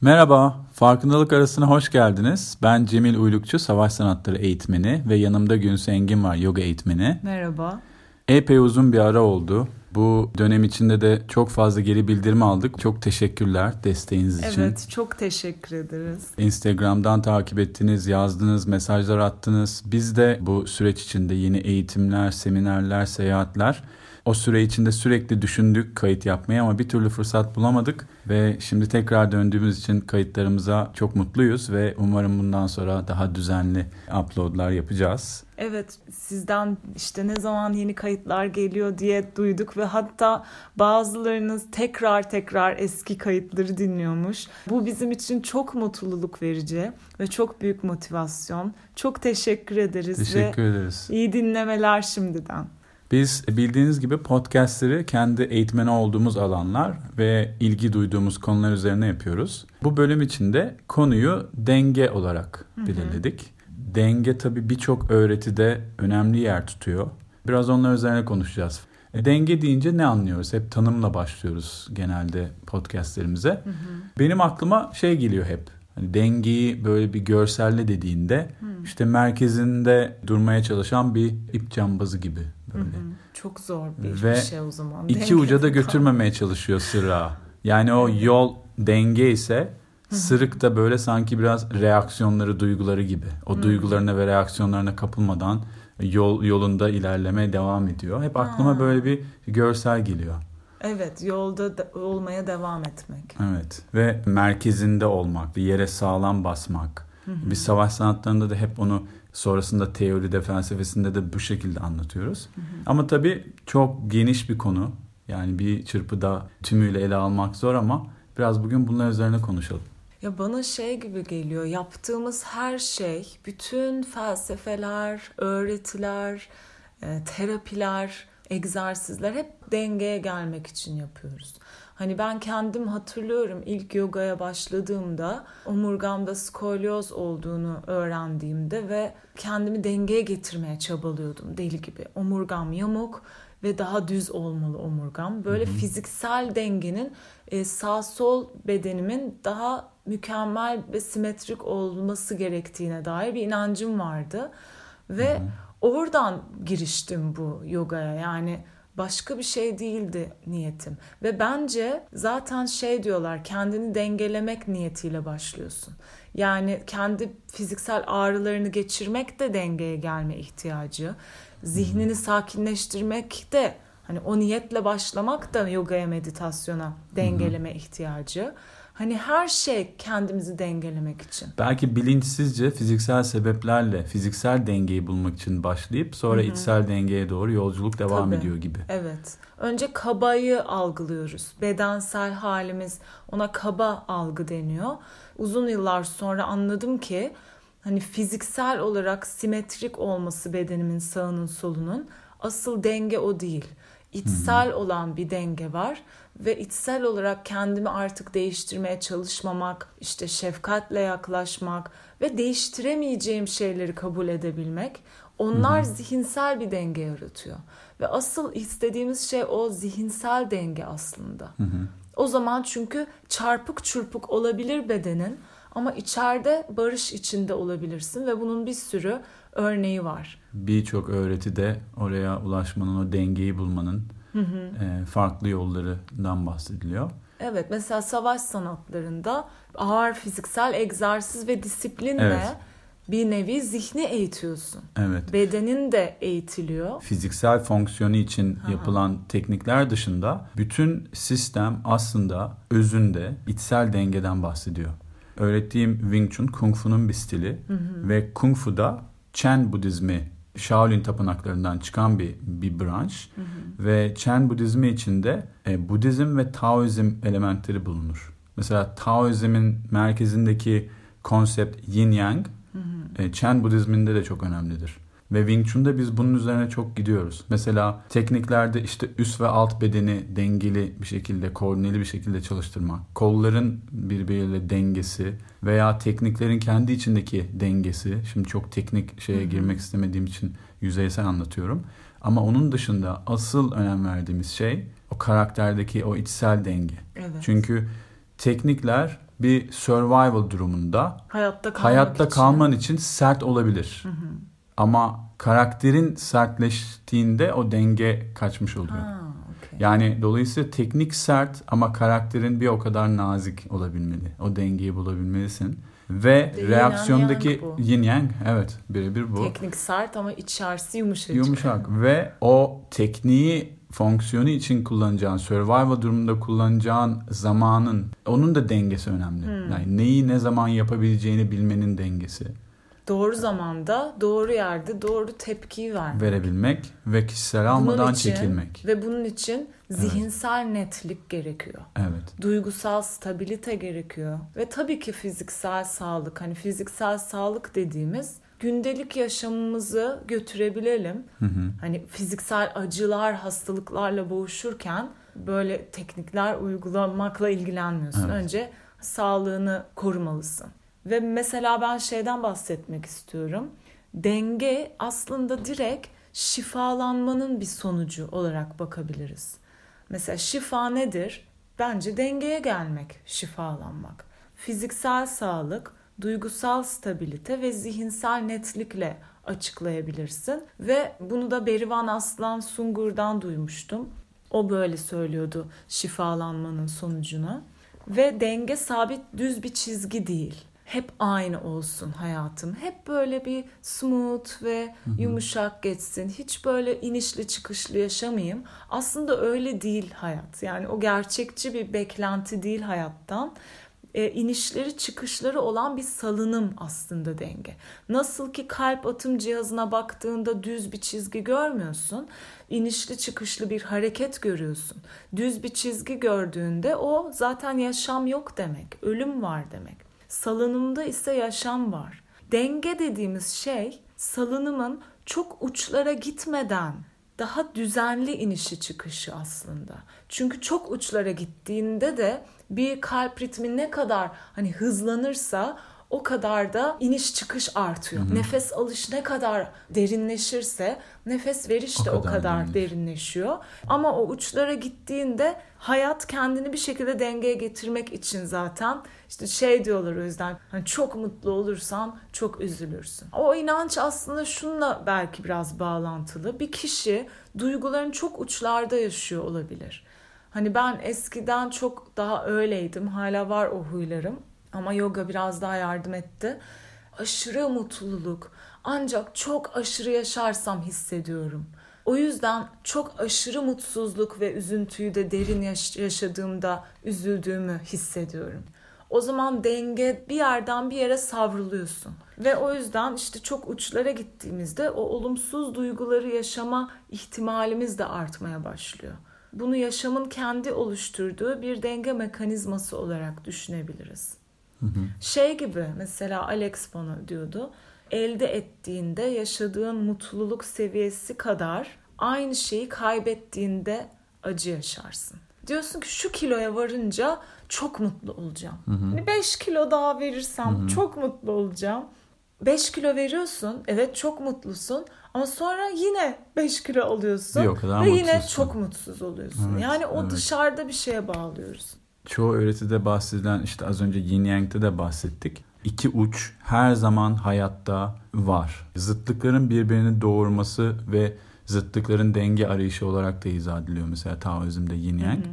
Merhaba, Farkındalık Arası'na hoş geldiniz. Ben Cemil Uylukçu, Savaş Sanatları eğitmeni ve yanımda Günsü Engin var, yoga eğitmeni. Merhaba. Epey uzun bir ara oldu. Bu dönem içinde de çok fazla geri bildirim aldık. Çok teşekkürler desteğiniz için. Evet, çok teşekkür ederiz. Instagram'dan takip ettiniz, yazdınız, mesajlar attınız. Biz de bu süreç içinde yeni eğitimler, seminerler, seyahatler o süre içinde sürekli düşündük kayıt yapmayı ama bir türlü fırsat bulamadık ve şimdi tekrar döndüğümüz için kayıtlarımıza çok mutluyuz ve umarım bundan sonra daha düzenli uploadlar yapacağız. Evet sizden işte ne zaman yeni kayıtlar geliyor diye duyduk ve hatta bazılarınız tekrar tekrar eski kayıtları dinliyormuş. Bu bizim için çok mutluluk verici ve çok büyük motivasyon. Çok teşekkür ederiz. Teşekkür ve ederiz. İyi dinlemeler şimdiden. Biz bildiğiniz gibi podcastleri kendi eğitmeni olduğumuz alanlar ve ilgi duyduğumuz konular üzerine yapıyoruz. Bu bölüm içinde konuyu denge olarak belirledik. Denge tabii birçok öğretide önemli yer tutuyor. Biraz onlar üzerine konuşacağız. E, denge deyince ne anlıyoruz? Hep tanımla başlıyoruz genelde podcastlerimize. Hı hı. Benim aklıma şey geliyor hep. Hani dengeyi böyle bir görselle dediğinde hı. işte merkezinde durmaya çalışan bir ip cambazı gibi böyle. Hı hı. Çok zor bir Ve şey o zaman. iki uca da götürmemeye çalışıyor sıra. Yani o yol denge ise sırık da böyle sanki biraz reaksiyonları, duyguları gibi. O hı. duygularına ve reaksiyonlarına kapılmadan yol yolunda ilerlemeye devam ediyor. Hep aklıma ha. böyle bir görsel geliyor. Evet, yolda de, olmaya devam etmek. Evet ve merkezinde olmak, bir yere sağlam basmak. Hı hı. Biz savaş sanatlarında da hep onu Sonrasında teoride, felsefesinde de bu şekilde anlatıyoruz. Hı hı. Ama tabii çok geniş bir konu. Yani bir çırpıda tümüyle ele almak zor ama biraz bugün bunlar üzerine konuşalım. Ya bana şey gibi geliyor. Yaptığımız her şey, bütün felsefeler, öğretiler, e, terapiler, egzersizler hep dengeye gelmek için yapıyoruz. Hani ben kendim hatırlıyorum ilk yogaya başladığımda omurgamda skolyoz olduğunu öğrendiğimde ve kendimi dengeye getirmeye çabalıyordum deli gibi. Omurgam yamuk ve daha düz olmalı omurgam. Böyle hı hı. fiziksel dengenin e, sağ sol bedenimin daha mükemmel ve simetrik olması gerektiğine dair bir inancım vardı. Ve hı hı. oradan giriştim bu yogaya. Yani başka bir şey değildi niyetim. Ve bence zaten şey diyorlar kendini dengelemek niyetiyle başlıyorsun. Yani kendi fiziksel ağrılarını geçirmek de dengeye gelme ihtiyacı. Zihnini sakinleştirmek de hani o niyetle başlamak da yogaya meditasyona dengeleme ihtiyacı. Hani her şey kendimizi dengelemek için. Belki bilinçsizce fiziksel sebeplerle fiziksel dengeyi bulmak için başlayıp sonra Hı-hı. içsel dengeye doğru yolculuk devam Tabii. ediyor gibi. Evet. Önce kabayı algılıyoruz. Bedensel halimiz ona kaba algı deniyor. Uzun yıllar sonra anladım ki hani fiziksel olarak simetrik olması bedenimin sağının solunun asıl denge o değil. İçsel Hı-hı. olan bir denge var ve içsel olarak kendimi artık değiştirmeye çalışmamak, işte şefkatle yaklaşmak ve değiştiremeyeceğim şeyleri kabul edebilmek onlar Hı-hı. zihinsel bir denge yaratıyor. Ve asıl istediğimiz şey o zihinsel denge aslında. Hı-hı. O zaman çünkü çarpık çırpık olabilir bedenin ama içeride barış içinde olabilirsin ve bunun bir sürü örneği var. Birçok öğretide oraya ulaşmanın, o dengeyi bulmanın hı hı. E, farklı yollarından bahsediliyor. Evet mesela savaş sanatlarında ağır fiziksel egzersiz ve disiplinle evet. bir nevi zihni eğitiyorsun. Evet. Bedenin de eğitiliyor. Fiziksel fonksiyonu için Aha. yapılan teknikler dışında bütün sistem aslında özünde içsel dengeden bahsediyor. Öğrettiğim Wing Chun Kung Fu'nun bir stili hı hı. ve Kung Fu'da Chen Budizmi Shaolin tapınaklarından çıkan bir bir branş hı hı. ve Chen Budizmi içinde e, Budizm ve Taoizm elementleri bulunur. Mesela Taoizmin merkezindeki konsept Yin Yang hı hı. E, Chen Budizminde de çok önemlidir. Ve Wing Chun'da biz bunun üzerine çok gidiyoruz. Mesela tekniklerde işte üst ve alt bedeni dengeli bir şekilde, koordineli bir şekilde çalıştırmak, kolların birbiriyle dengesi veya tekniklerin kendi içindeki dengesi. Şimdi çok teknik şeye girmek istemediğim için yüzeysel anlatıyorum. Ama onun dışında asıl önem verdiğimiz şey o karakterdeki o içsel denge. Evet. Çünkü teknikler bir survival durumunda Hayatta kalmak hayatta için. kalman için sert olabilir. Ama karakterin sertleştiğinde o denge kaçmış oluyor. Ha, okey. Yani dolayısıyla teknik sert ama karakterin bir o kadar nazik olabilmeli. O dengeyi bulabilmelisin. Ve yin reaksiyondaki yin yang evet birebir bu. Teknik sert ama içerisi yumuşacık. Yumuşak ve o tekniği fonksiyonu için kullanacağın, survival durumunda kullanacağın zamanın, onun da dengesi önemli. Hmm. Yani neyi ne zaman yapabileceğini bilmenin dengesi. Doğru zamanda, doğru yerde, doğru tepkiyi vermek. Verebilmek ve kişisel Bunun almadan için- çekilmek. Ve bunun için zihinsel netlik gerekiyor. Evet. Duygusal stabilite gerekiyor. Ve tabii ki fiziksel sağlık. Hani fiziksel sağlık dediğimiz gündelik yaşamımızı götürebilelim. Hı hı. Hani fiziksel acılar, hastalıklarla boğuşurken böyle teknikler uygulamakla ilgilenmiyorsun. Evet. Önce sağlığını korumalısın. Ve mesela ben şeyden bahsetmek istiyorum. Denge aslında direkt şifalanmanın bir sonucu olarak bakabiliriz. Mesela şifa nedir? Bence dengeye gelmek, şifalanmak. Fiziksel sağlık, duygusal stabilite ve zihinsel netlikle açıklayabilirsin. Ve bunu da Berivan Aslan Sungur'dan duymuştum. O böyle söylüyordu şifalanmanın sonucuna. Ve denge sabit düz bir çizgi değil. Hep aynı olsun hayatım. Hep böyle bir smooth ve yumuşak geçsin. Hiç böyle inişli çıkışlı yaşamayayım. Aslında öyle değil hayat. Yani o gerçekçi bir beklenti değil hayattan e, inişleri çıkışları olan bir salınım aslında denge. Nasıl ki kalp atım cihazına baktığında düz bir çizgi görmüyorsun. inişli çıkışlı bir hareket görüyorsun. Düz bir çizgi gördüğünde o zaten yaşam yok demek. Ölüm var demek. Salınımda ise yaşam var. Denge dediğimiz şey salınımın çok uçlara gitmeden daha düzenli inişi çıkışı aslında. Çünkü çok uçlara gittiğinde de bir kalp ritmi ne kadar hani hızlanırsa o kadar da iniş çıkış artıyor. Nefes alış ne kadar derinleşirse nefes veriş O de o kadar kadar derinleşir. derinleşiyor. Ama o uçlara gittiğinde hayat kendini bir şekilde dengeye getirmek için zaten işte şey diyorlar o yüzden hani çok mutlu olursan çok üzülürsün. O inanç aslında şununla belki biraz bağlantılı. Bir kişi duyguların çok uçlarda yaşıyor olabilir. Hani ben eskiden çok daha öyleydim. Hala var o huylarım. Ama yoga biraz daha yardım etti. Aşırı mutluluk. Ancak çok aşırı yaşarsam hissediyorum. O yüzden çok aşırı mutsuzluk ve üzüntüyü de derin yaş- yaşadığımda üzüldüğümü hissediyorum. O zaman denge bir yerden bir yere savruluyorsun. Ve o yüzden işte çok uçlara gittiğimizde o olumsuz duyguları yaşama ihtimalimiz de artmaya başlıyor. Bunu yaşamın kendi oluşturduğu bir denge mekanizması olarak düşünebiliriz. Şey gibi mesela Alex bana diyordu. Elde ettiğinde yaşadığın mutluluk seviyesi kadar aynı şeyi kaybettiğinde acı yaşarsın. Diyorsun ki şu kiloya varınca çok mutlu olacağım. Hani 5 kilo daha verirsem çok mutlu olacağım. 5 kilo veriyorsun. Evet çok mutlusun. Ama sonra yine 5 kilo alıyorsun. Kadar ve yine mutsuzsun. çok mutsuz oluyorsun. Evet, yani o evet. dışarıda bir şeye bağlıyoruz. Çoğu öğretide bahsedilen işte az önce Yin Yang'de de bahsettik. İki uç her zaman hayatta var. Zıtlıkların birbirini doğurması ve zıtlıkların denge arayışı olarak da izah ediliyor mesela Taoizm'de Yin Yang.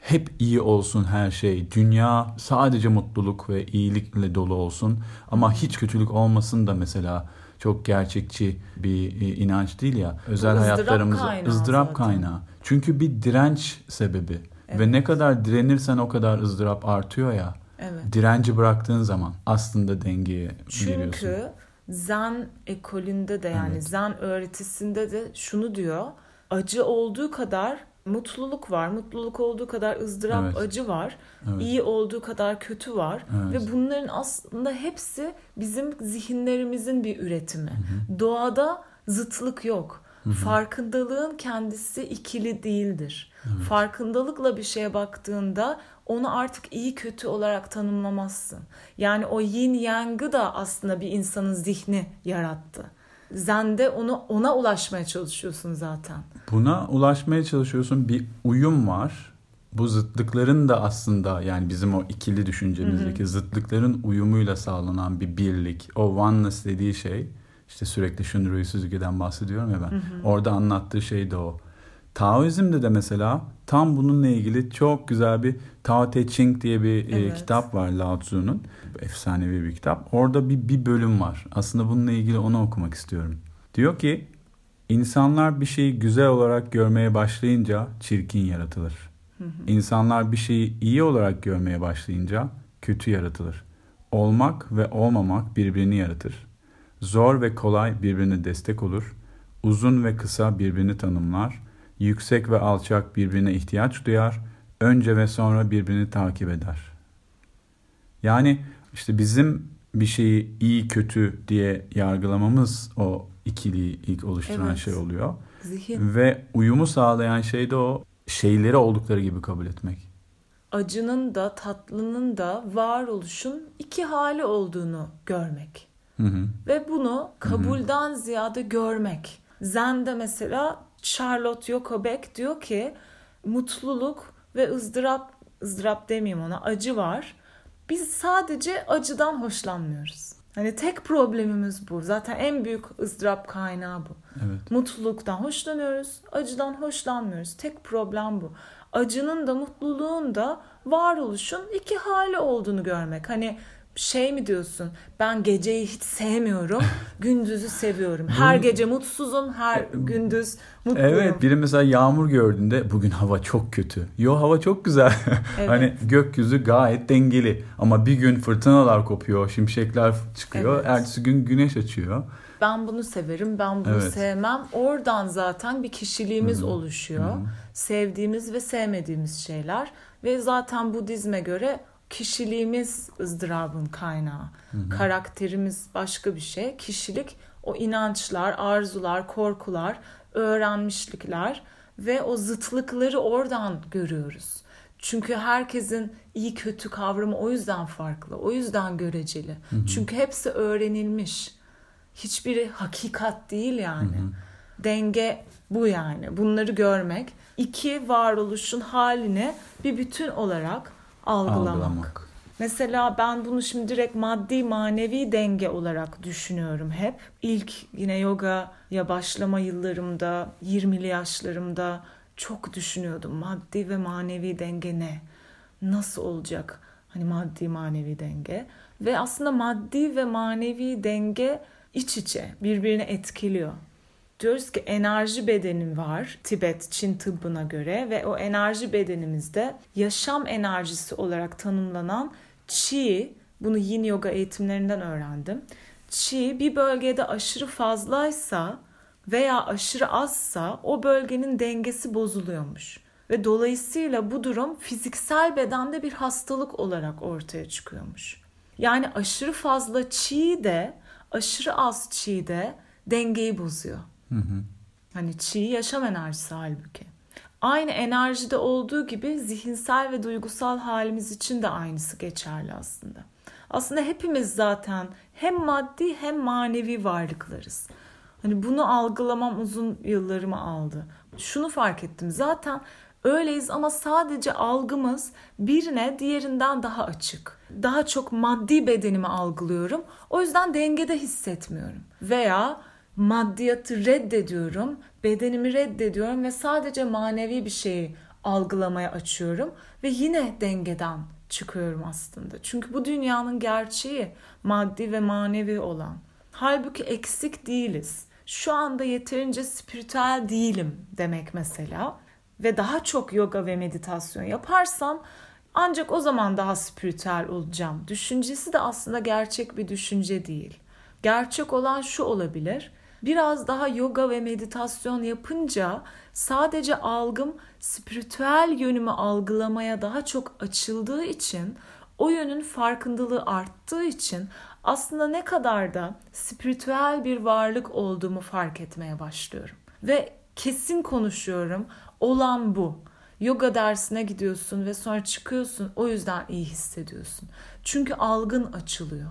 Hep iyi olsun her şey. Dünya sadece mutluluk ve iyilikle dolu olsun. Ama hiç kötülük olmasın da mesela çok gerçekçi bir e, inanç değil ya. Özel ızdırap hayatlarımız kaynağı ızdırap zaten. kaynağı. Çünkü bir direnç sebebi. Ve ne kadar direnirsen o kadar ızdırap artıyor ya. Evet. Direnci bıraktığın zaman aslında dengeye giriyorsun. Çünkü Zen ekolünde de yani Evet. Zen öğretisinde de şunu diyor. Acı olduğu kadar mutluluk var. Mutluluk olduğu kadar ızdırap, Evet. acı var. Evet. İyi olduğu kadar kötü var. Evet. Ve bunların aslında hepsi bizim zihinlerimizin bir üretimi. Doğada zıtlık yok. Farkındalığın kendisi ikili değildir. Farkındalıkla bir şeye baktığında onu artık iyi kötü olarak tanımlamazsın. Yani o yin yang'ı da aslında bir insanın zihni yarattı. Zen'de onu ona ulaşmaya çalışıyorsun zaten. Buna ulaşmaya çalışıyorsun. Bir uyum var. Bu zıtlıkların da aslında yani bizim o ikili düşüncemizdeki hı hı. zıtlıkların uyumuyla sağlanan bir birlik. O oneness dediği şey işte sürekli Shunryu Suzuki'den bahsediyorum ya ben. Hı hı. Orada anlattığı şey de o. Taoizm'de de mesela tam bununla ilgili çok güzel bir Tao Te Ching diye bir e, evet. e, kitap var Lao Tzu'nun. Efsanevi bir kitap. Orada bir, bir bölüm var. Aslında bununla ilgili onu okumak istiyorum. Diyor ki insanlar bir şeyi güzel olarak görmeye başlayınca çirkin yaratılır. Hı hı. İnsanlar bir şeyi iyi olarak görmeye başlayınca kötü yaratılır. Olmak ve olmamak birbirini yaratır. Zor ve kolay birbirine destek olur. Uzun ve kısa birbirini tanımlar. Yüksek ve alçak birbirine ihtiyaç duyar. Önce ve sonra birbirini takip eder. Yani işte bizim bir şeyi iyi kötü diye yargılamamız o ikiliği ilk oluşturan evet. şey oluyor. Zihin. Ve uyumu sağlayan şey de o şeyleri oldukları gibi kabul etmek. Acının da tatlının da varoluşun iki hali olduğunu görmek. Hı hı. Ve bunu kabulden hı hı. ziyade görmek. Zen'de mesela Charlotte Yokobek diyor ki mutluluk ve ızdırap, ızdırap demeyeyim ona acı var. Biz sadece acıdan hoşlanmıyoruz. Hani tek problemimiz bu. Zaten en büyük ızdırap kaynağı bu. Evet. Mutluluktan hoşlanıyoruz, acıdan hoşlanmıyoruz. Tek problem bu. Acının da mutluluğun da varoluşun iki hali olduğunu görmek. Hani şey mi diyorsun? Ben geceyi hiç sevmiyorum. gündüzü seviyorum. Her gece mutsuzum, her e, gündüz mutluyum. Evet, biri mesela yağmur gördüğünde bugün hava çok kötü. Yo hava çok güzel. Evet. hani gökyüzü gayet dengeli ama bir gün fırtınalar kopuyor, şimşekler çıkıyor. Evet. Ertesi gün güneş açıyor. Ben bunu severim, ben bunu evet. sevmem. Oradan zaten bir kişiliğimiz Hı-hı. oluşuyor. Hı-hı. Sevdiğimiz ve sevmediğimiz şeyler ve zaten Budizme göre kişiliğimiz ızdırabın kaynağı. Hı hı. Karakterimiz başka bir şey. Kişilik o inançlar, arzular, korkular, öğrenmişlikler ve o zıtlıkları oradan görüyoruz. Çünkü herkesin iyi kötü kavramı o yüzden farklı. O yüzden göreceli. Hı hı. Çünkü hepsi öğrenilmiş. Hiçbiri hakikat değil yani. Hı hı. Denge bu yani. Bunları görmek. iki varoluşun halini bir bütün olarak algılamak. algılamak. Mesela ben bunu şimdi direkt maddi manevi denge olarak düşünüyorum hep. İlk yine yogaya başlama yıllarımda, 20'li yaşlarımda çok düşünüyordum. Maddi ve manevi denge ne? Nasıl olacak? Hani maddi manevi denge. Ve aslında maddi ve manevi denge iç içe birbirini etkiliyor. Diyoruz ki enerji bedenin var Tibet Çin tıbbına göre ve o enerji bedenimizde yaşam enerjisi olarak tanımlanan Qi, bunu Yin Yoga eğitimlerinden öğrendim. Qi bir bölgede aşırı fazlaysa veya aşırı azsa o bölgenin dengesi bozuluyormuş. Ve dolayısıyla bu durum fiziksel bedende bir hastalık olarak ortaya çıkıyormuş. Yani aşırı fazla çiğ de aşırı az çiğ de dengeyi bozuyor. Hı hı. Hani çiğ yaşam enerjisi halbuki. Aynı enerjide olduğu gibi zihinsel ve duygusal halimiz için de aynısı geçerli aslında. Aslında hepimiz zaten hem maddi hem manevi varlıklarız. Hani bunu algılamam uzun yıllarımı aldı. Şunu fark ettim. Zaten öyleyiz ama sadece algımız birine diğerinden daha açık. Daha çok maddi bedenimi algılıyorum. O yüzden dengede hissetmiyorum. Veya maddiyatı reddediyorum, bedenimi reddediyorum ve sadece manevi bir şeyi algılamaya açıyorum ve yine dengeden çıkıyorum aslında. Çünkü bu dünyanın gerçeği maddi ve manevi olan. Halbuki eksik değiliz. Şu anda yeterince spiritüel değilim demek mesela ve daha çok yoga ve meditasyon yaparsam ancak o zaman daha spiritüel olacağım. Düşüncesi de aslında gerçek bir düşünce değil. Gerçek olan şu olabilir biraz daha yoga ve meditasyon yapınca sadece algım spiritüel yönümü algılamaya daha çok açıldığı için o yönün farkındalığı arttığı için aslında ne kadar da spiritüel bir varlık olduğumu fark etmeye başlıyorum. Ve kesin konuşuyorum. Olan bu. Yoga dersine gidiyorsun ve sonra çıkıyorsun. O yüzden iyi hissediyorsun. Çünkü algın açılıyor.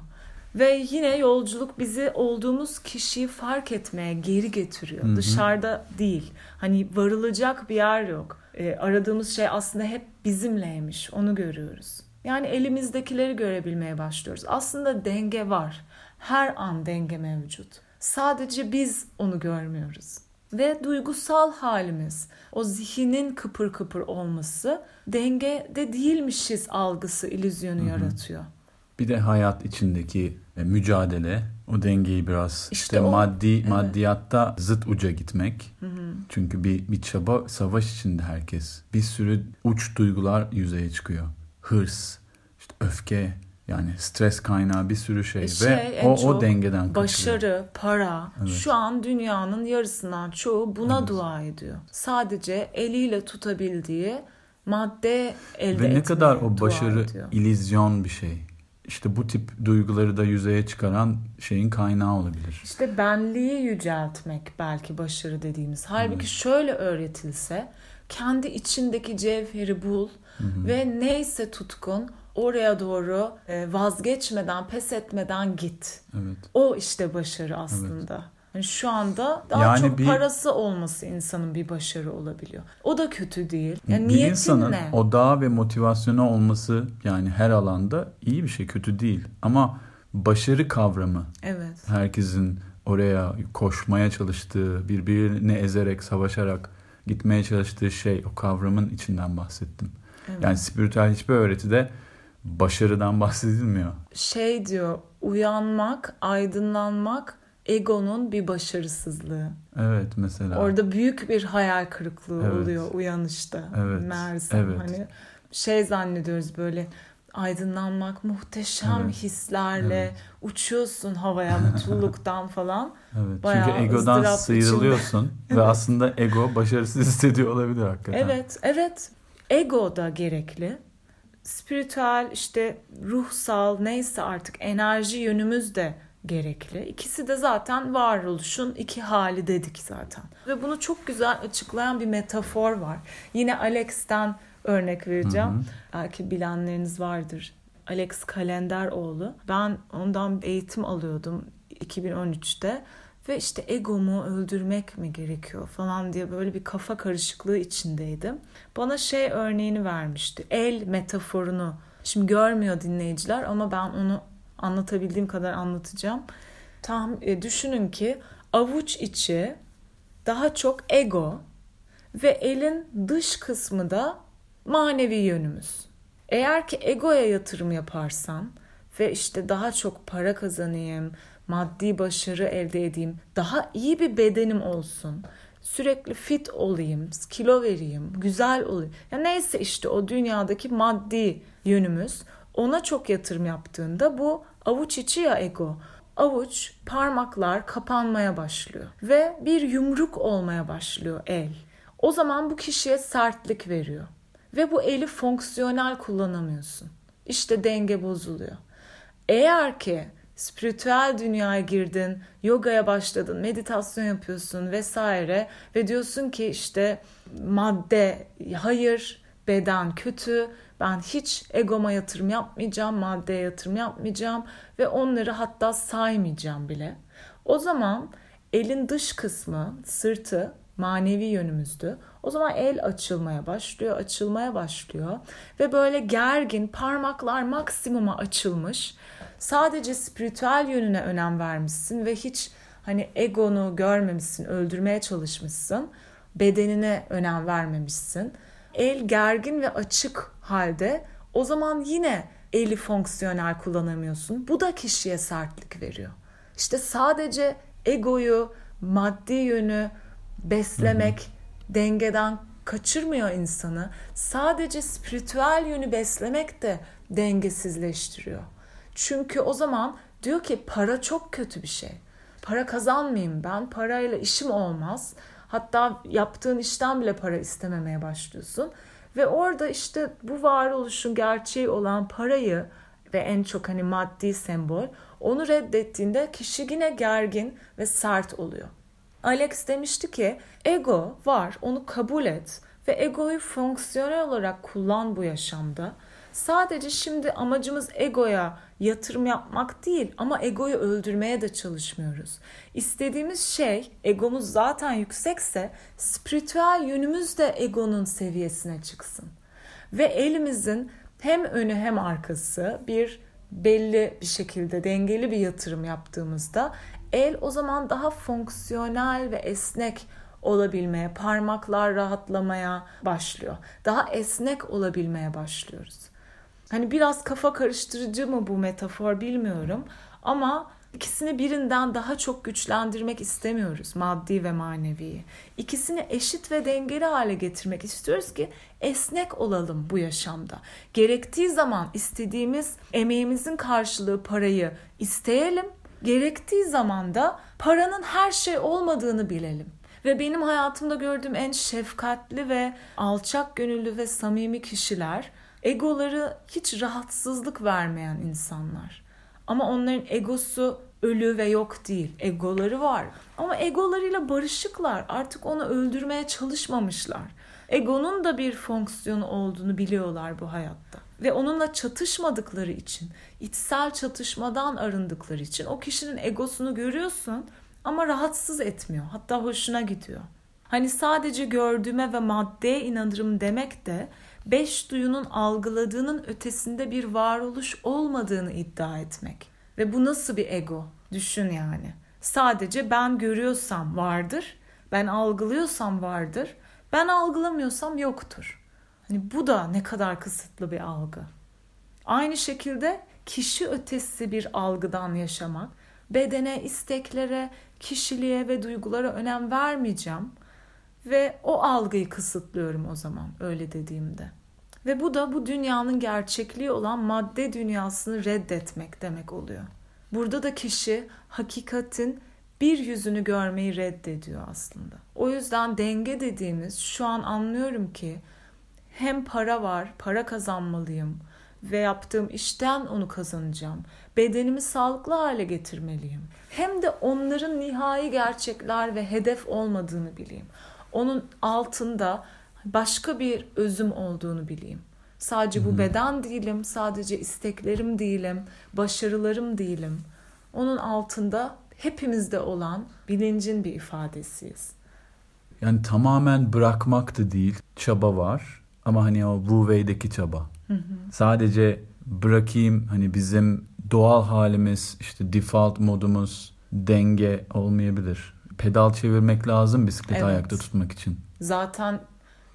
Ve yine yolculuk bizi olduğumuz kişiyi fark etmeye geri getiriyor. Hı hı. Dışarıda değil. Hani varılacak bir yer yok. E, aradığımız şey aslında hep bizimleymiş. Onu görüyoruz. Yani elimizdekileri görebilmeye başlıyoruz. Aslında denge var. Her an denge mevcut. Sadece biz onu görmüyoruz. Ve duygusal halimiz, o zihnin kıpır kıpır olması dengede değilmişiz algısı, illüzyonu Hı-hı. yaratıyor. Bir de hayat içindeki e, mücadele, o dengeyi biraz işte, işte o, maddi evet. maddiyatta zıt uca gitmek. Hı hı. Çünkü bir bir çaba savaş içinde herkes. Bir sürü uç duygular yüzeye çıkıyor. Hırs, işte öfke, yani stres kaynağı bir sürü şey, şey ve o o dengeden başarı, kaçıyor. para. Evet. Şu an dünyanın yarısından çoğu buna evet. dua ediyor. Sadece eliyle tutabildiği madde elde Ve ne kadar o başarı ediyor. ilizyon bir şey. İşte bu tip duyguları da yüzeye çıkaran şeyin kaynağı olabilir. İşte benliği yüceltmek belki başarı dediğimiz. Halbuki evet. şöyle öğretilse kendi içindeki cevheri bul Hı-hı. ve neyse tutkun oraya doğru e, vazgeçmeden, pes etmeden git. Evet. O işte başarı aslında. Evet. Yani şu anda daha yani çok bir, parası olması insanın bir başarı olabiliyor. O da kötü değil. Yani bir insanın ne? odağı ve motivasyonu olması yani her alanda iyi bir şey, kötü değil. Ama başarı kavramı. Evet. Herkesin oraya koşmaya çalıştığı, birbirini ezerek, savaşarak gitmeye çalıştığı şey o kavramın içinden bahsettim. Evet. Yani spiritüel hiçbir öğretide başarıdan bahsedilmiyor. Şey diyor, uyanmak, aydınlanmak egonun bir başarısızlığı. Evet mesela. Orada büyük bir hayal kırıklığı evet. oluyor uyanışta. Evet. Meğersem evet. hani şey zannediyoruz böyle aydınlanmak muhteşem evet. hislerle evet. uçuyorsun havaya mutluluktan falan. Evet. Bayağı Çünkü egodan sıyrılıyorsun ve aslında ego başarısız hissediyor olabilir hakikaten. Evet, evet. Ego da gerekli. Spiritüel işte ruhsal neyse artık enerji yönümüz de gerekli. İkisi de zaten varoluşun iki hali dedik zaten. Ve bunu çok güzel açıklayan bir metafor var. Yine Alex'ten örnek vereceğim. Hı hı. Belki bilenleriniz vardır. Alex Kalenderoğlu. Ben ondan eğitim alıyordum 2013'te ve işte egomu öldürmek mi gerekiyor falan diye böyle bir kafa karışıklığı içindeydim. Bana şey örneğini vermişti. El metaforunu. Şimdi görmüyor dinleyiciler ama ben onu anlatabildiğim kadar anlatacağım. Tam e, düşünün ki avuç içi daha çok ego ve elin dış kısmı da manevi yönümüz. Eğer ki egoya yatırım yaparsan ve işte daha çok para kazanayım, maddi başarı elde edeyim, daha iyi bir bedenim olsun, sürekli fit olayım, kilo vereyim, güzel olayım. Ya neyse işte o dünyadaki maddi yönümüz ona çok yatırım yaptığında bu avuç içi ya ego. Avuç, parmaklar kapanmaya başlıyor ve bir yumruk olmaya başlıyor el. O zaman bu kişiye sertlik veriyor ve bu eli fonksiyonel kullanamıyorsun. İşte denge bozuluyor. Eğer ki spiritüel dünyaya girdin, yogaya başladın, meditasyon yapıyorsun vesaire ve diyorsun ki işte madde hayır, beden kötü, ben hiç egoma yatırım yapmayacağım, maddeye yatırım yapmayacağım ve onları hatta saymayacağım bile. O zaman elin dış kısmı, sırtı manevi yönümüzdü. O zaman el açılmaya başlıyor, açılmaya başlıyor ve böyle gergin, parmaklar maksimuma açılmış. Sadece spiritüel yönüne önem vermişsin ve hiç hani egonu görmemişsin, öldürmeye çalışmışsın. Bedenine önem vermemişsin. El gergin ve açık halde o zaman yine eli fonksiyonel kullanamıyorsun. Bu da kişiye sertlik veriyor. İşte sadece egoyu, maddi yönü beslemek hı hı. dengeden kaçırmıyor insanı. Sadece spiritüel yönü beslemek de dengesizleştiriyor. Çünkü o zaman diyor ki para çok kötü bir şey. Para kazanmayayım ben, parayla işim olmaz. Hatta yaptığın işten bile para istememeye başlıyorsun. Ve orada işte bu varoluşun gerçeği olan parayı ve en çok hani maddi sembol onu reddettiğinde kişi yine gergin ve sert oluyor. Alex demişti ki ego var onu kabul et ve egoyu fonksiyonel olarak kullan bu yaşamda. Sadece şimdi amacımız egoya yatırım yapmak değil ama egoyu öldürmeye de çalışmıyoruz. İstediğimiz şey egomuz zaten yüksekse spiritüel yönümüz de egonun seviyesine çıksın. Ve elimizin hem önü hem arkası bir belli bir şekilde dengeli bir yatırım yaptığımızda el o zaman daha fonksiyonel ve esnek olabilmeye, parmaklar rahatlamaya başlıyor. Daha esnek olabilmeye başlıyoruz. Hani biraz kafa karıştırıcı mı bu metafor bilmiyorum ama ikisini birinden daha çok güçlendirmek istemiyoruz maddi ve maneviyi. İkisini eşit ve dengeli hale getirmek istiyoruz ki esnek olalım bu yaşamda. Gerektiği zaman istediğimiz emeğimizin karşılığı parayı isteyelim. Gerektiği zaman da paranın her şey olmadığını bilelim. Ve benim hayatımda gördüğüm en şefkatli ve alçak gönüllü ve samimi kişiler egoları hiç rahatsızlık vermeyen insanlar. Ama onların egosu ölü ve yok değil. Egoları var. Ama egolarıyla barışıklar. Artık onu öldürmeye çalışmamışlar. Egonun da bir fonksiyonu olduğunu biliyorlar bu hayatta. Ve onunla çatışmadıkları için, içsel çatışmadan arındıkları için o kişinin egosunu görüyorsun ama rahatsız etmiyor. Hatta hoşuna gidiyor. Hani sadece gördüğüme ve maddeye inanırım demek de beş duyunun algıladığının ötesinde bir varoluş olmadığını iddia etmek. Ve bu nasıl bir ego? Düşün yani. Sadece ben görüyorsam vardır, ben algılıyorsam vardır, ben algılamıyorsam yoktur. Hani bu da ne kadar kısıtlı bir algı. Aynı şekilde kişi ötesi bir algıdan yaşamak, bedene, isteklere, kişiliğe ve duygulara önem vermeyeceğim ve o algıyı kısıtlıyorum o zaman öyle dediğimde. Ve bu da bu dünyanın gerçekliği olan madde dünyasını reddetmek demek oluyor. Burada da kişi hakikatin bir yüzünü görmeyi reddediyor aslında. O yüzden denge dediğimiz şu an anlıyorum ki hem para var, para kazanmalıyım ve yaptığım işten onu kazanacağım. Bedenimi sağlıklı hale getirmeliyim. Hem de onların nihai gerçekler ve hedef olmadığını bileyim. Onun altında başka bir özüm olduğunu bileyim. Sadece bu beden değilim, sadece isteklerim değilim, başarılarım değilim. Onun altında hepimizde olan bilincin bir ifadesiyiz. Yani tamamen bırakmak da değil, çaba var. Ama hani o Wu Wei'deki çaba. Hı hı. Sadece bırakayım hani bizim doğal halimiz işte default modumuz denge olmayabilir. Pedal çevirmek lazım bisikleti evet. ayakta tutmak için. Zaten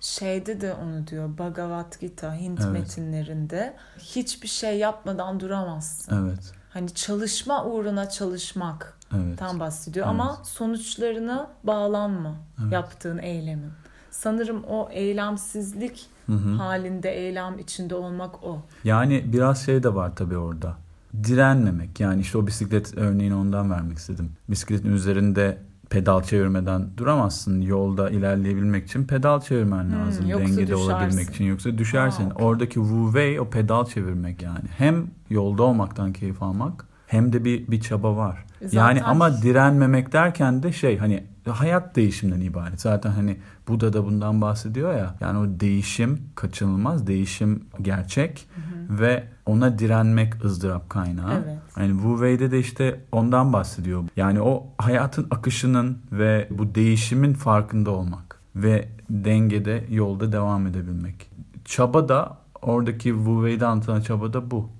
şeyde de onu diyor Bhagavad Gita Hint evet. metinlerinde hiçbir şey yapmadan duramazsın. Evet. Hani çalışma uğruna çalışmak evet. tam bahsediyor evet. ama sonuçlarına bağlanma evet. yaptığın eylemin. Sanırım o eylemsizlik hı hı. halinde eylem içinde olmak o. Yani biraz şey de var tabii orada. Direnmemek yani işte o bisiklet örneğini ondan vermek istedim. Bisikletin üzerinde pedal çevirmeden duramazsın. Yolda ilerleyebilmek için pedal çevirmen hmm, lazım. Hmm, Dengede düşersin. olabilmek için yoksa düşersin. Ha, okay. Oradaki wu wei o pedal çevirmek yani. Hem yolda olmaktan keyif almak hem de bir bir çaba var. Zaten... Yani ama direnmemek derken de şey hani hayat değişimden ibaret. Zaten hani Buda da bundan bahsediyor ya. Yani o değişim kaçınılmaz, değişim gerçek hı hı. ve ona direnmek ızdırap kaynağı. Evet. Yani Wu Wei'de de işte ondan bahsediyor. Yani o hayatın akışının ve bu değişimin farkında olmak ve dengede yolda devam edebilmek. Çaba da oradaki Wu Wei'de anlatılan çaba da bu.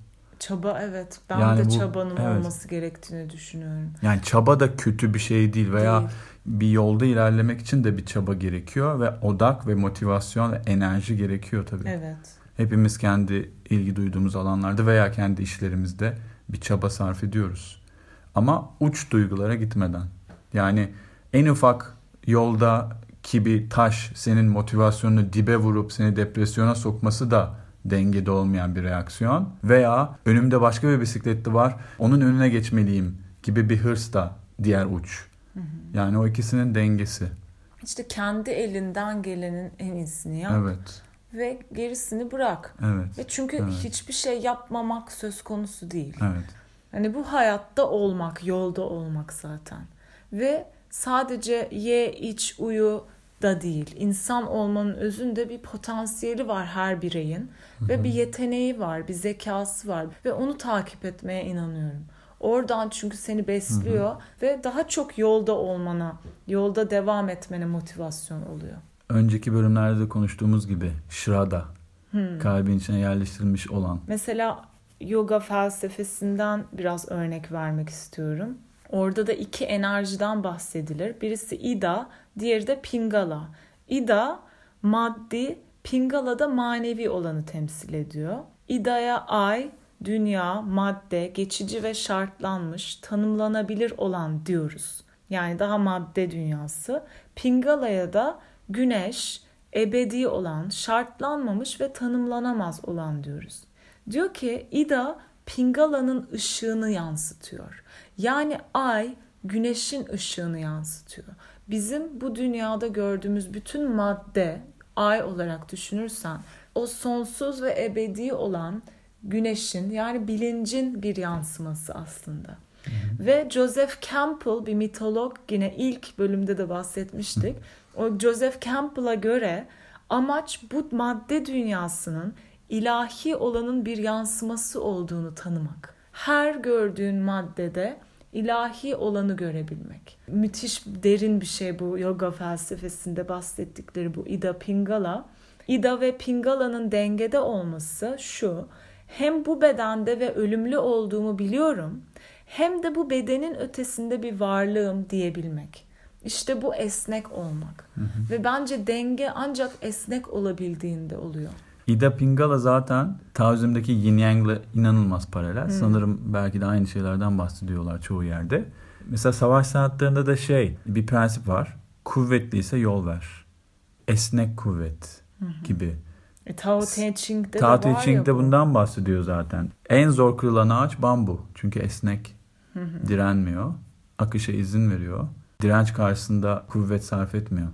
Çaba evet. Ben yani de bu, çabanın evet. olması gerektiğini düşünüyorum. Yani çaba da kötü bir şey değil veya değil. bir yolda ilerlemek için de bir çaba gerekiyor ve odak ve motivasyon ve enerji gerekiyor tabii. Evet. Hepimiz kendi ilgi duyduğumuz alanlarda veya kendi işlerimizde bir çaba sarf ediyoruz. Ama uç duygulara gitmeden. Yani en ufak yolda ki bir taş senin motivasyonunu dibe vurup seni depresyona sokması da dengede olmayan bir reaksiyon veya önümde başka bir bisikletli var onun önüne geçmeliyim gibi bir hırs da diğer uç. Hı hı. Yani o ikisinin dengesi. İşte kendi elinden gelenin en iyisini yap. Evet. Ve gerisini bırak. Evet. Ve çünkü evet. hiçbir şey yapmamak söz konusu değil. Evet. Hani bu hayatta olmak, yolda olmak zaten. Ve sadece ye, iç, uyu, da değil. İnsan olmanın özünde bir potansiyeli var her bireyin ve bir yeteneği var, bir zekası var ve onu takip etmeye inanıyorum. Oradan çünkü seni besliyor hı hı. ve daha çok yolda olmana, yolda devam etmene motivasyon oluyor. Önceki bölümlerde de konuştuğumuz gibi şrada, hmm. kalbin içine yerleştirilmiş olan. Mesela yoga felsefesinden biraz örnek vermek istiyorum. Orada da iki enerjiden bahsedilir. Birisi Ida, diğeri de Pingala. Ida maddi, Pingala da manevi olanı temsil ediyor. Ida'ya ay, dünya, madde, geçici ve şartlanmış, tanımlanabilir olan diyoruz. Yani daha madde dünyası. Pingala'ya da güneş, ebedi olan, şartlanmamış ve tanımlanamaz olan diyoruz. Diyor ki Ida Pingala'nın ışığını yansıtıyor. Yani ay güneşin ışığını yansıtıyor. Bizim bu dünyada gördüğümüz bütün madde ay olarak düşünürsen o sonsuz ve ebedi olan güneşin yani bilincin bir yansıması aslında. Ve Joseph Campbell bir mitolog yine ilk bölümde de bahsetmiştik. O Joseph Campbell'a göre amaç bu madde dünyasının ilahi olanın bir yansıması olduğunu tanımak. Her gördüğün maddede ilahi olanı görebilmek. Müthiş derin bir şey bu yoga felsefesinde bahsettikleri bu Ida Pingala. Ida ve Pingala'nın dengede olması şu. Hem bu bedende ve ölümlü olduğumu biliyorum hem de bu bedenin ötesinde bir varlığım diyebilmek. İşte bu esnek olmak. Hı hı. Ve bence denge ancak esnek olabildiğinde oluyor. Ida Pingala zaten Taoizm'deki Yin Yang'la inanılmaz paralel. Hmm. Sanırım belki de aynı şeylerden bahsediyorlar çoğu yerde. Mesela savaş sanatlarında da şey bir prensip var. Kuvvetliyse yol ver. Esnek kuvvet gibi. E, Tao Te Ching'de Tao Te Ching'de bundan bahsediyor zaten. En zor kırılan ağaç bambu. Çünkü esnek. Direnmiyor. Akışa izin veriyor. Direnç karşısında kuvvet sarf etmiyor.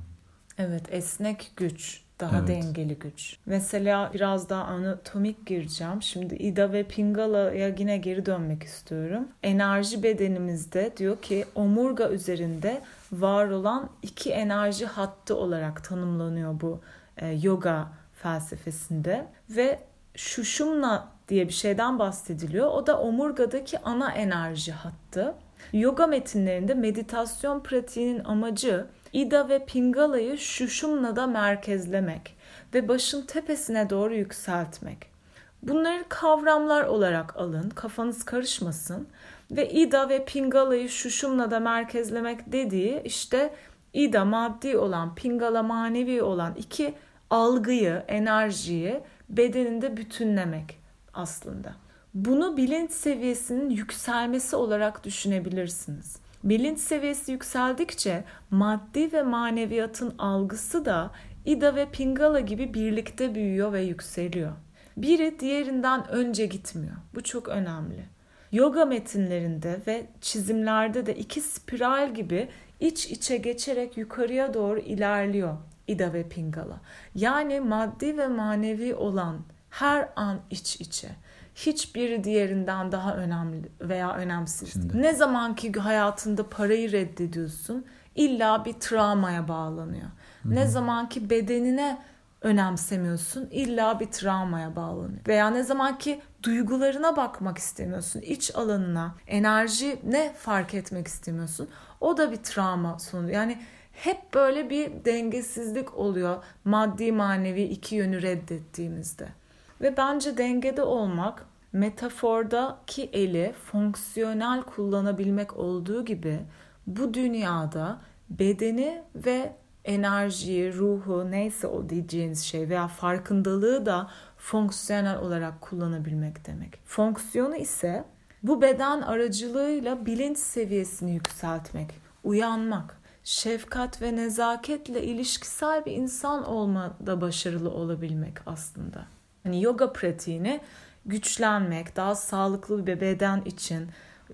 Evet esnek güç daha evet. dengeli güç. Mesela biraz daha anatomik gireceğim. Şimdi Ida ve Pingala'ya yine geri dönmek istiyorum. Enerji bedenimizde diyor ki omurga üzerinde var olan iki enerji hattı olarak tanımlanıyor bu e, yoga felsefesinde ve Şuşumna diye bir şeyden bahsediliyor. O da omurgadaki ana enerji hattı. Yoga metinlerinde meditasyon pratiğinin amacı Ida ve Pingala'yı Şuşumna'da merkezlemek ve başın tepesine doğru yükseltmek. Bunları kavramlar olarak alın, kafanız karışmasın ve Ida ve Pingala'yı Şuşumna'da merkezlemek dediği işte Ida maddi olan, Pingala manevi olan iki algıyı, enerjiyi bedeninde bütünlemek aslında. Bunu bilinç seviyesinin yükselmesi olarak düşünebilirsiniz. Bilinç seviyesi yükseldikçe maddi ve maneviyatın algısı da Ida ve Pingala gibi birlikte büyüyor ve yükseliyor. Biri diğerinden önce gitmiyor. Bu çok önemli. Yoga metinlerinde ve çizimlerde de iki spiral gibi iç içe geçerek yukarıya doğru ilerliyor Ida ve Pingala. Yani maddi ve manevi olan her an iç içe hiçbiri diğerinden daha önemli veya önemsiz. Şimdi. Ne zaman ki hayatında parayı reddediyorsun illa bir travmaya bağlanıyor. Hı-hı. Ne zaman ki bedenine önemsemiyorsun illa bir travmaya bağlanıyor. Veya ne zaman ki duygularına bakmak istemiyorsun, iç alanına, enerji ne fark etmek istemiyorsun. O da bir travma sonu. Yani hep böyle bir dengesizlik oluyor maddi manevi iki yönü reddettiğimizde. Ve bence dengede olmak metafordaki eli fonksiyonel kullanabilmek olduğu gibi bu dünyada bedeni ve enerjiyi, ruhu neyse o diyeceğiniz şey veya farkındalığı da fonksiyonel olarak kullanabilmek demek. Fonksiyonu ise bu beden aracılığıyla bilinç seviyesini yükseltmek, uyanmak, şefkat ve nezaketle ilişkisel bir insan olmada başarılı olabilmek aslında. Hani yoga pratiğini güçlenmek, daha sağlıklı bir beden için,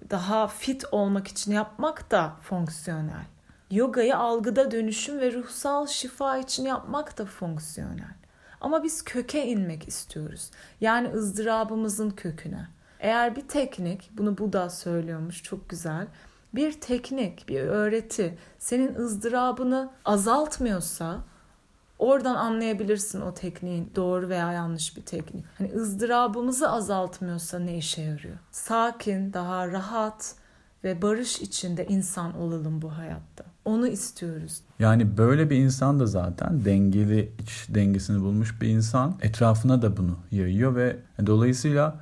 daha fit olmak için yapmak da fonksiyonel. Yogayı algıda dönüşüm ve ruhsal şifa için yapmak da fonksiyonel. Ama biz köke inmek istiyoruz. Yani ızdırabımızın köküne. Eğer bir teknik, bunu Buda söylüyormuş çok güzel. Bir teknik, bir öğreti senin ızdırabını azaltmıyorsa oradan anlayabilirsin o tekniğin doğru veya yanlış bir teknik. Hani ızdırabımızı azaltmıyorsa ne işe yarıyor? Sakin, daha rahat ve barış içinde insan olalım bu hayatta. Onu istiyoruz. Yani böyle bir insan da zaten dengeli iç dengesini bulmuş bir insan etrafına da bunu yayıyor ve dolayısıyla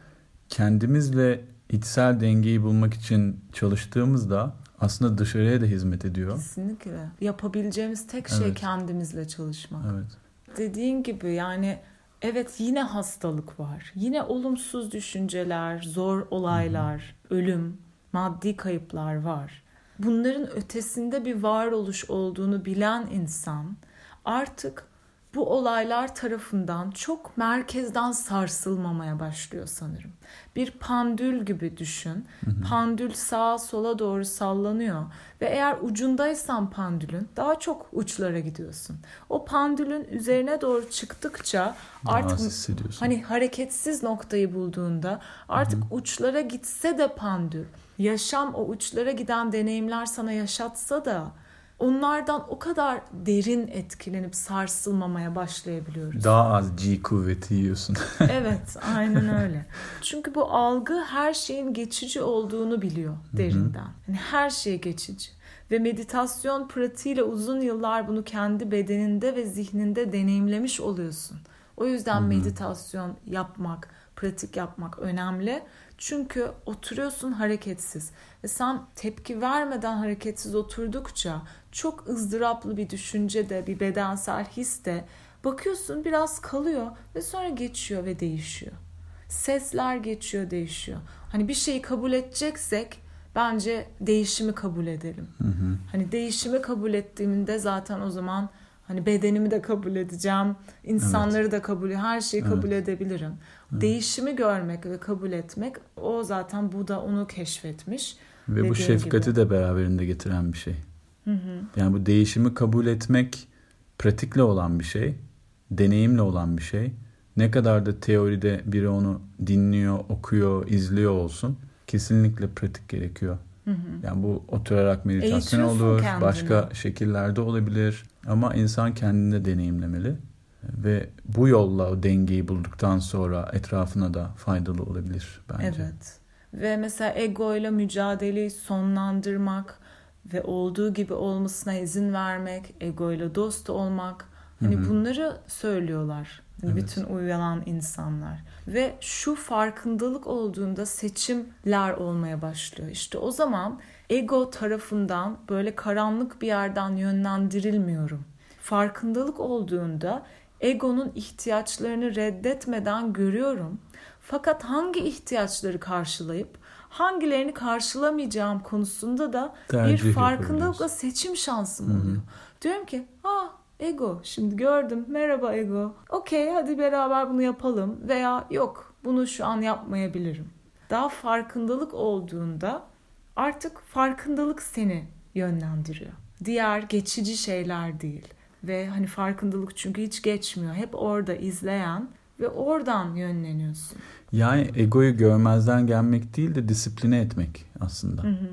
kendimizle içsel dengeyi bulmak için çalıştığımızda aslında dışarıya da hizmet ediyor. Kesinlikle. Yapabileceğimiz tek şey evet. kendimizle çalışmak. Evet. Dediğin gibi yani evet yine hastalık var. Yine olumsuz düşünceler, zor olaylar, Hı-hı. ölüm, maddi kayıplar var. Bunların ötesinde bir varoluş olduğunu bilen insan artık bu olaylar tarafından çok merkezden sarsılmamaya başlıyor sanırım. Bir pandül gibi düşün. Hı hı. Pandül sağa sola doğru sallanıyor ve eğer ucundaysan pandülün daha çok uçlara gidiyorsun. O pandülün üzerine doğru çıktıkça artık hani hareketsiz noktayı bulduğunda artık hı hı. uçlara gitse de pandül yaşam o uçlara giden deneyimler sana yaşatsa da onlardan o kadar derin etkilenip sarsılmamaya başlayabiliyoruz. Daha az G kuvveti yiyorsun. evet, aynen öyle. Çünkü bu algı her şeyin geçici olduğunu biliyor derinden. Yani her şey geçici. Ve meditasyon pratiğiyle uzun yıllar bunu kendi bedeninde ve zihninde deneyimlemiş oluyorsun. O yüzden Hı-hı. meditasyon yapmak, pratik yapmak önemli. Çünkü oturuyorsun hareketsiz ve sen tepki vermeden hareketsiz oturdukça çok ızdıraplı bir düşünce de bir bedensel his de bakıyorsun biraz kalıyor ve sonra geçiyor ve değişiyor. Sesler geçiyor değişiyor. Hani bir şeyi kabul edeceksek bence değişimi kabul edelim. Hı hı. Hani değişimi kabul ettiğimde zaten o zaman hani bedenimi de kabul edeceğim, insanları evet. da kabul, her şeyi evet. kabul edebilirim. Evet. Değişimi görmek ve kabul etmek o zaten bu da onu keşfetmiş. Ve bu şefkati gibi. de beraberinde getiren bir şey. Hı hı. Yani bu değişimi kabul etmek pratikle olan bir şey, deneyimle olan bir şey. Ne kadar da teoride biri onu dinliyor, okuyor, izliyor olsun kesinlikle pratik gerekiyor. Hı hı. Yani bu oturarak meditasyon olur, kendini. başka şekillerde olabilir ama insan kendinde deneyimlemeli ve bu yolla o dengeyi bulduktan sonra etrafına da faydalı olabilir bence. Evet. Ve mesela ego ile mücadeleyi sonlandırmak ve olduğu gibi olmasına izin vermek, ego ile dost olmak. Hani Hı-hı. bunları söylüyorlar evet. bütün uyanan insanlar. Ve şu farkındalık olduğunda seçimler olmaya başlıyor. İşte o zaman ego tarafından böyle karanlık bir yerden yönlendirilmiyorum. Farkındalık olduğunda egonun ihtiyaçlarını reddetmeden görüyorum. Fakat hangi ihtiyaçları karşılayıp hangilerini karşılamayacağım konusunda da Tercih bir farkındalıkla seçim şansım Hı-hı. oluyor. Diyorum ki ah ego şimdi gördüm merhaba ego okey hadi beraber bunu yapalım veya yok bunu şu an yapmayabilirim. Daha farkındalık olduğunda artık farkındalık seni yönlendiriyor. Diğer geçici şeyler değil. Ve hani farkındalık çünkü hiç geçmiyor. Hep orada izleyen ve oradan yönleniyorsun. Yani egoyu görmezden gelmek değil de disipline etmek aslında. Hı hı.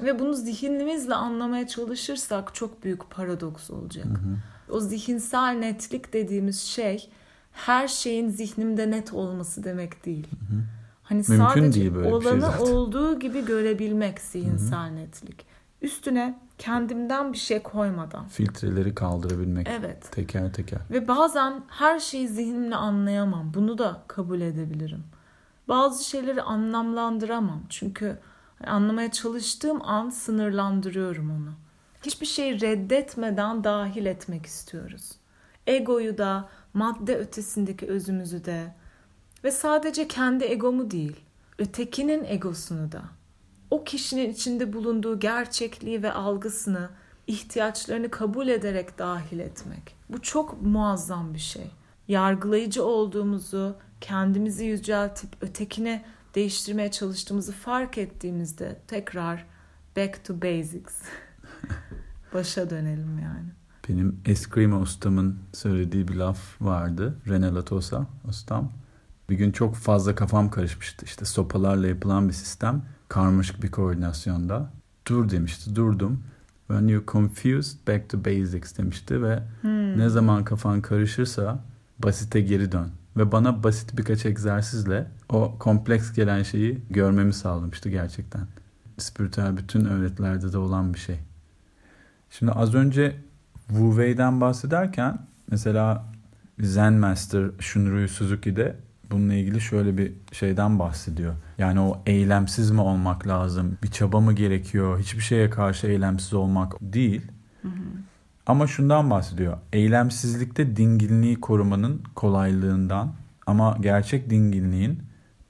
Ve bunu zihnimizle anlamaya çalışırsak çok büyük paradoks olacak. Hı hı. O zihinsel netlik dediğimiz şey her şeyin zihnimde net olması demek değil. Hı hı. Hani Mümkün sadece değil böyle olanı şey olduğu gibi görebilmek zihinsel hı hı. netlik. Üstüne kendimden bir şey koymadan. Filtreleri kaldırabilmek. Evet. Teker teker. Ve bazen her şeyi zihnimle anlayamam. Bunu da kabul edebilirim. Bazı şeyleri anlamlandıramam. Çünkü anlamaya çalıştığım an sınırlandırıyorum onu. Hiçbir şeyi reddetmeden dahil etmek istiyoruz. Egoyu da, madde ötesindeki özümüzü de ve sadece kendi egomu değil, ötekinin egosunu da o kişinin içinde bulunduğu gerçekliği ve algısını, ihtiyaçlarını kabul ederek dahil etmek. Bu çok muazzam bir şey. Yargılayıcı olduğumuzu, kendimizi yüceltip ötekine değiştirmeye çalıştığımızı fark ettiğimizde tekrar back to basics. Başa dönelim yani. Benim Eskrima ustamın söylediği bir laf vardı. Rene Latosa ustam. Bir gün çok fazla kafam karışmıştı. İşte sopalarla yapılan bir sistem karmaşık bir koordinasyonda. dur demişti. Durdum. When you're confused, back to basics demişti ve hmm. ne zaman kafan karışırsa basite geri dön. Ve bana basit birkaç egzersizle o kompleks gelen şeyi görmemi sağlamıştı gerçekten. Spiritüel bütün öğretilerde de olan bir şey. Şimdi az önce Wu Wei'den bahsederken mesela Zen Master Shunryu Suzuki de bununla ilgili şöyle bir şeyden bahsediyor. Yani o eylemsiz mi olmak lazım? Bir çaba mı gerekiyor? Hiçbir şeye karşı eylemsiz olmak değil. Hı hı. Ama şundan bahsediyor. Eylemsizlikte dinginliği korumanın kolaylığından ama gerçek dinginliğin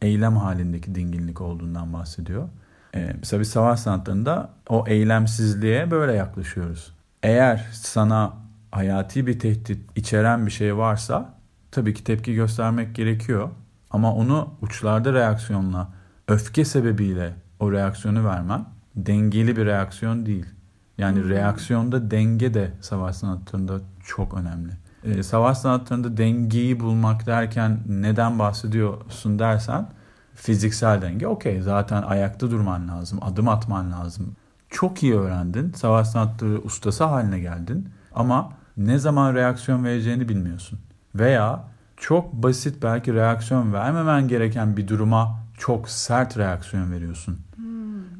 eylem halindeki dinginlik olduğundan bahsediyor. Ee, mesela bir savaş sanatlarında o eylemsizliğe böyle yaklaşıyoruz. Eğer sana hayati bir tehdit içeren bir şey varsa tabii ki tepki göstermek gerekiyor. Ama onu uçlarda reaksiyonla, öfke sebebiyle o reaksiyonu vermen dengeli bir reaksiyon değil. Yani hmm. reaksiyonda denge de savaş sanatlarında çok önemli. Ee, savaş sanatlarında dengeyi bulmak derken neden bahsediyorsun dersen fiziksel denge okey zaten ayakta durman lazım, adım atman lazım. Çok iyi öğrendin, savaş sanatları ustası haline geldin ama ne zaman reaksiyon vereceğini bilmiyorsun. Veya çok basit belki reaksiyon vermemen gereken bir duruma çok sert reaksiyon veriyorsun. Hmm.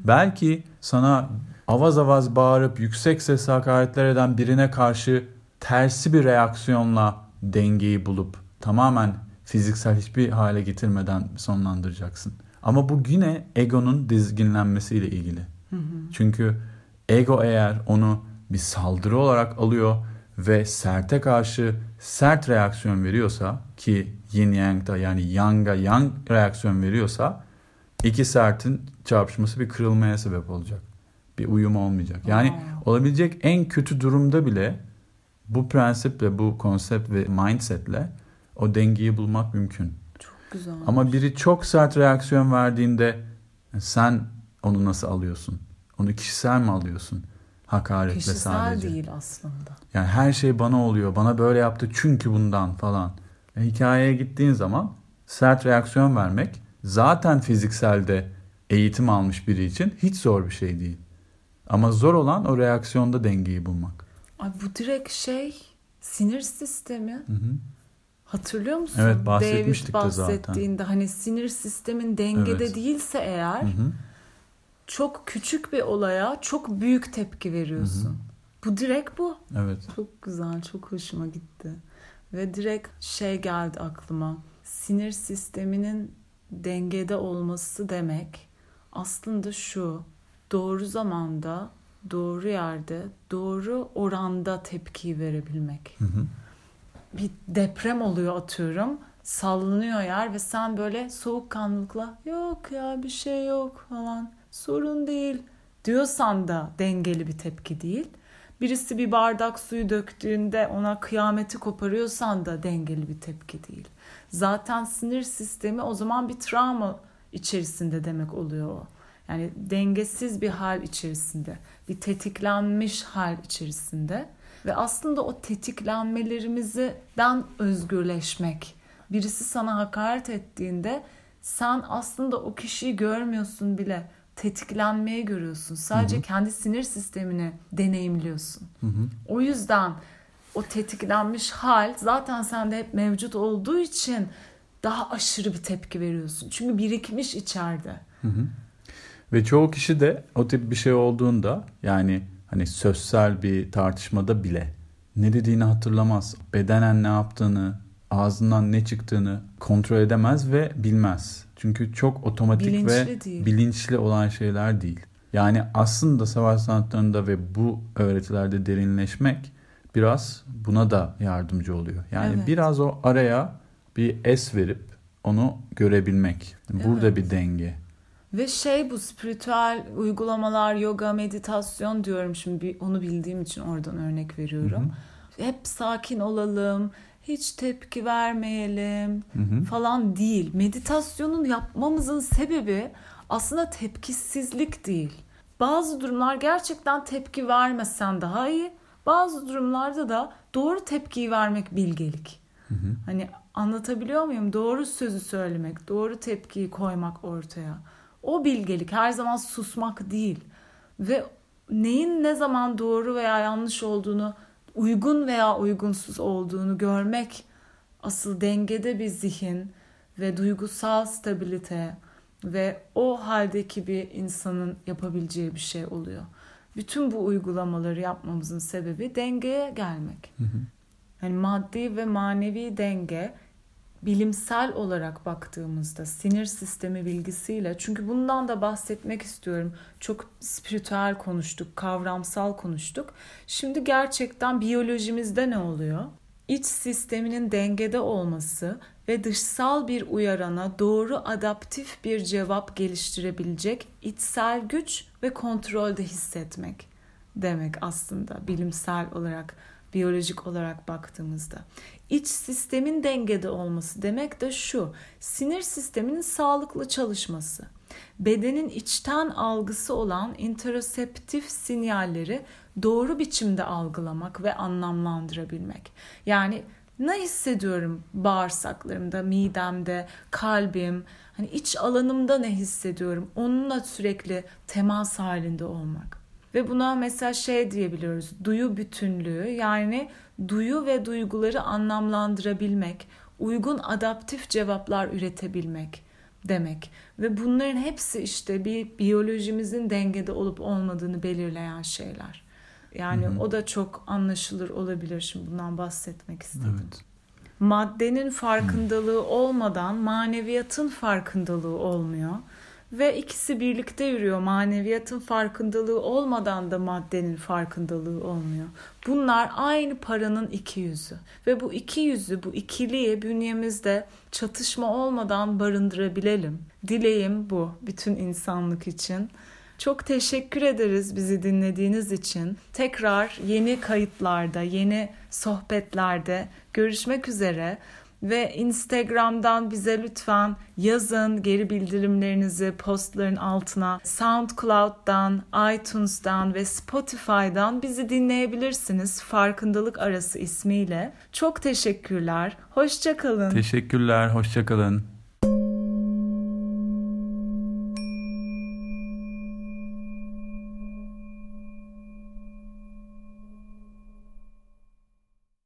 Belki sana avaz avaz bağırıp yüksek sesle hakaretler eden birine karşı tersi bir reaksiyonla dengeyi bulup tamamen fiziksel hiçbir hale getirmeden sonlandıracaksın. Ama bu yine egonun dizginlenmesiyle ilgili. Hı hı. Çünkü ego eğer onu bir saldırı olarak alıyor ve serte karşı sert reaksiyon veriyorsa ki yin yang'da yani yang'a yang reaksiyon veriyorsa iki sertin çarpışması bir kırılmaya sebep olacak. Bir uyum olmayacak. Yani Aa. olabilecek en kötü durumda bile bu prensiple, bu konsept ve mindsetle o dengeyi bulmak mümkün. Çok güzel. Ama biri çok sert reaksiyon verdiğinde sen onu nasıl alıyorsun? Onu kişisel mi alıyorsun? Hakaretle kişisel sadece. Değil aslında. Yani her şey bana oluyor. Bana böyle yaptı çünkü bundan falan. E, hikayeye gittiğin zaman sert reaksiyon vermek zaten fizikselde eğitim almış biri için hiç zor bir şey değil. Ama zor olan o reaksiyonda dengeyi bulmak. Ay bu direkt şey sinir sistemi. Hı hı. Hatırlıyor musun? Evet bahsetmiştik David de zaten. hani sinir sistemin dengede evet. değilse eğer hı hı. Çok küçük bir olaya çok büyük tepki veriyorsun. Hı hı. Bu direkt bu. Evet. Çok güzel, çok hoşuma gitti. Ve direkt şey geldi aklıma. Sinir sisteminin dengede olması demek aslında şu. Doğru zamanda, doğru yerde, doğru oranda tepki verebilmek. Hı hı. Bir deprem oluyor atıyorum. Sallanıyor yer ve sen böyle soğukkanlılıkla yok ya bir şey yok falan sorun değil diyorsan da dengeli bir tepki değil. Birisi bir bardak suyu döktüğünde ona kıyameti koparıyorsan da dengeli bir tepki değil. Zaten sinir sistemi o zaman bir travma içerisinde demek oluyor o. Yani dengesiz bir hal içerisinde, bir tetiklenmiş hal içerisinde ve aslında o tetiklenmelerimizden özgürleşmek. Birisi sana hakaret ettiğinde sen aslında o kişiyi görmüyorsun bile tetiklenmeyi görüyorsun. Sadece hı hı. kendi sinir sistemini deneyimliyorsun. Hı hı. O yüzden o tetiklenmiş hal zaten sende hep mevcut olduğu için daha aşırı bir tepki veriyorsun. Çünkü birikmiş içeride. Hı hı. Ve çoğu kişi de o tip bir şey olduğunda yani hani sözsel bir tartışmada bile ne dediğini hatırlamaz. Bedenen ne yaptığını, ağzından ne çıktığını kontrol edemez ve bilmez. Çünkü çok otomatik bilinçli ve değil. bilinçli olan şeyler değil. Yani aslında savaş sanatlarında ve bu öğretilerde derinleşmek biraz buna da yardımcı oluyor. Yani evet. biraz o araya bir es verip onu görebilmek. Burada evet. bir denge. Ve şey bu spiritüel uygulamalar, yoga, meditasyon diyorum şimdi onu bildiğim için oradan örnek veriyorum. Hı hı. Hep sakin olalım, hiç tepki vermeyelim hı hı. falan değil. Meditasyonun yapmamızın sebebi aslında tepkisizlik değil. Bazı durumlar gerçekten tepki vermesen daha iyi. Bazı durumlarda da doğru tepkiyi vermek bilgelik. Hı hı. Hani anlatabiliyor muyum? Doğru sözü söylemek, doğru tepkiyi koymak ortaya. O bilgelik her zaman susmak değil. ve neyin ne zaman doğru veya yanlış olduğunu, uygun veya uygunsuz olduğunu görmek asıl dengede bir zihin ve duygusal stabilite ve o haldeki bir insanın yapabileceği bir şey oluyor. Bütün bu uygulamaları yapmamızın sebebi dengeye gelmek. Hı hı. Yani maddi ve manevi denge bilimsel olarak baktığımızda sinir sistemi bilgisiyle çünkü bundan da bahsetmek istiyorum. Çok spiritüel konuştuk, kavramsal konuştuk. Şimdi gerçekten biyolojimizde ne oluyor? İç sisteminin dengede olması ve dışsal bir uyarana doğru adaptif bir cevap geliştirebilecek içsel güç ve kontrolde hissetmek demek aslında bilimsel olarak, biyolojik olarak baktığımızda. İç sistemin dengede olması demek de şu. Sinir sisteminin sağlıklı çalışması. Bedenin içten algısı olan interoceptif sinyalleri doğru biçimde algılamak ve anlamlandırabilmek. Yani ne hissediyorum bağırsaklarımda, midemde, kalbim, hani iç alanımda ne hissediyorum? Onunla sürekli temas halinde olmak. Ve buna mesela şey diyebiliyoruz. Duyu bütünlüğü yani duyu ve duyguları anlamlandırabilmek, uygun adaptif cevaplar üretebilmek demek. Ve bunların hepsi işte bir biyolojimizin dengede olup olmadığını belirleyen şeyler. Yani hı hı. o da çok anlaşılır olabilir. Şimdi bundan bahsetmek istedim. Evet. Maddenin farkındalığı hı. olmadan maneviyatın farkındalığı olmuyor. Ve ikisi birlikte yürüyor. Maneviyatın farkındalığı olmadan da maddenin farkındalığı olmuyor. Bunlar aynı paranın iki yüzü. Ve bu iki yüzü, bu ikiliyi bünyemizde çatışma olmadan barındırabilelim. Dileğim bu bütün insanlık için. Çok teşekkür ederiz bizi dinlediğiniz için. Tekrar yeni kayıtlarda, yeni sohbetlerde görüşmek üzere ve Instagram'dan bize lütfen yazın geri bildirimlerinizi postların altına. SoundCloud'dan, iTunes'dan ve Spotify'dan bizi dinleyebilirsiniz. Farkındalık Arası ismiyle. Çok teşekkürler. Hoşçakalın. Teşekkürler. Hoşçakalın.